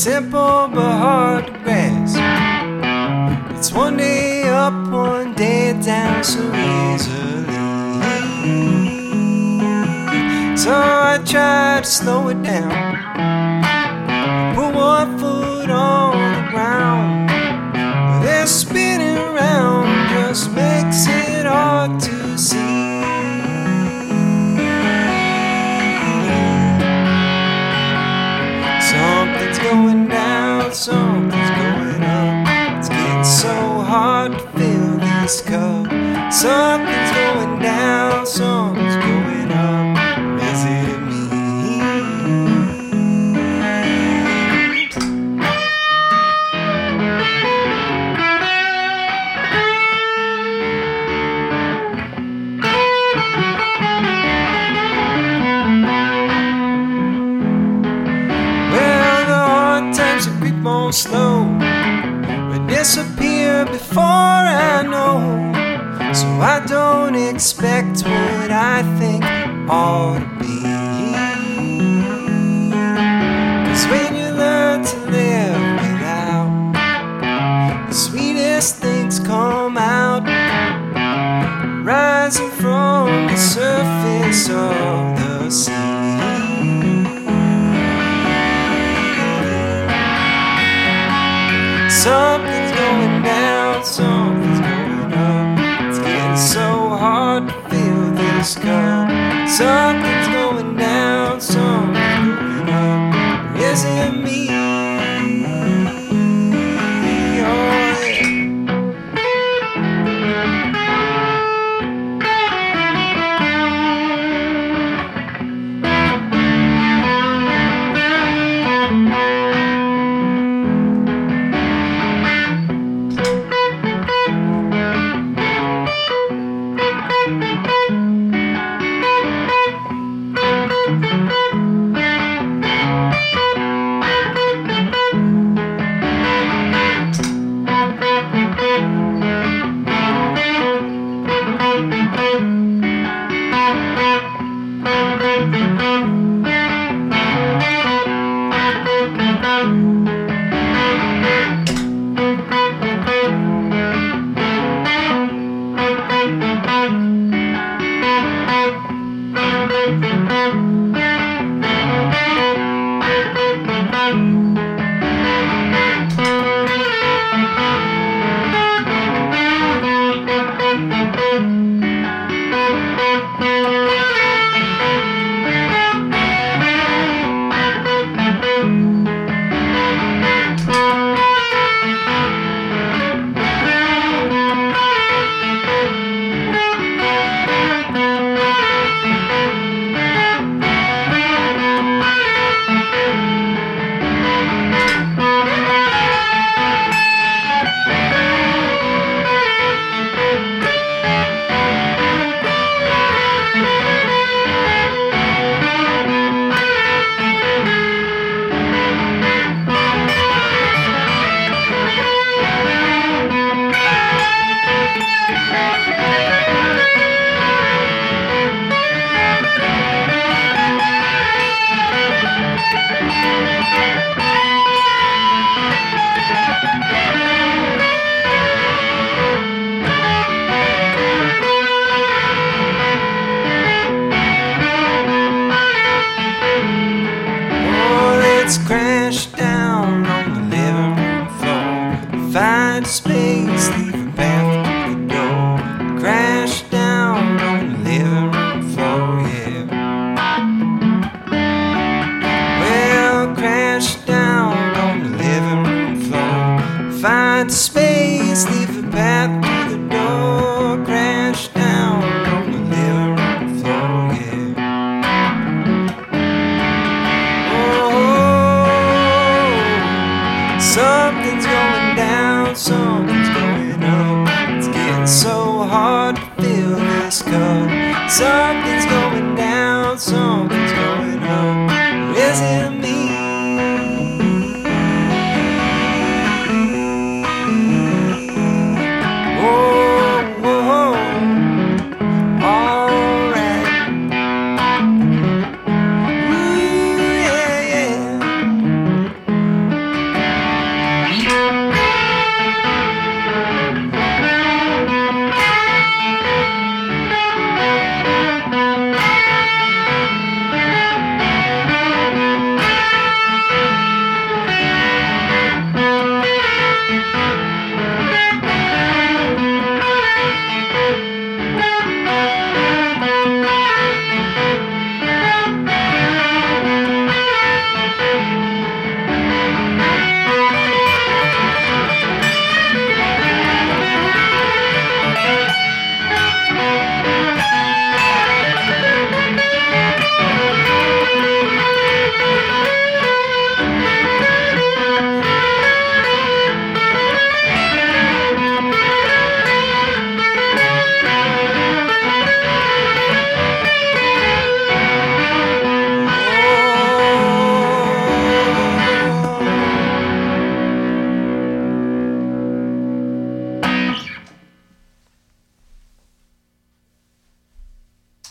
simple but hard to grasp. It's one day up, one day down so easily. So I try to slow it down. Put one foot on down, something's going up. It's getting so hard to fill this cup. Something's going down, something's slow, but disappear before I know. So I don't expect what I think ought to be. Cause when you learn to live without, the sweetest things come out, rising from the surface of the sea. Something's going down, something's going up. It's getting so hard to feel this cup. Something's going down, something's going up. Is it me? Let's crash down on the living room floor. Find space, leave a path to the door. Crash down on the living room floor, yeah. Well, crash down on the living room floor. Find space, leave a path Something's going down, something's going up. Is it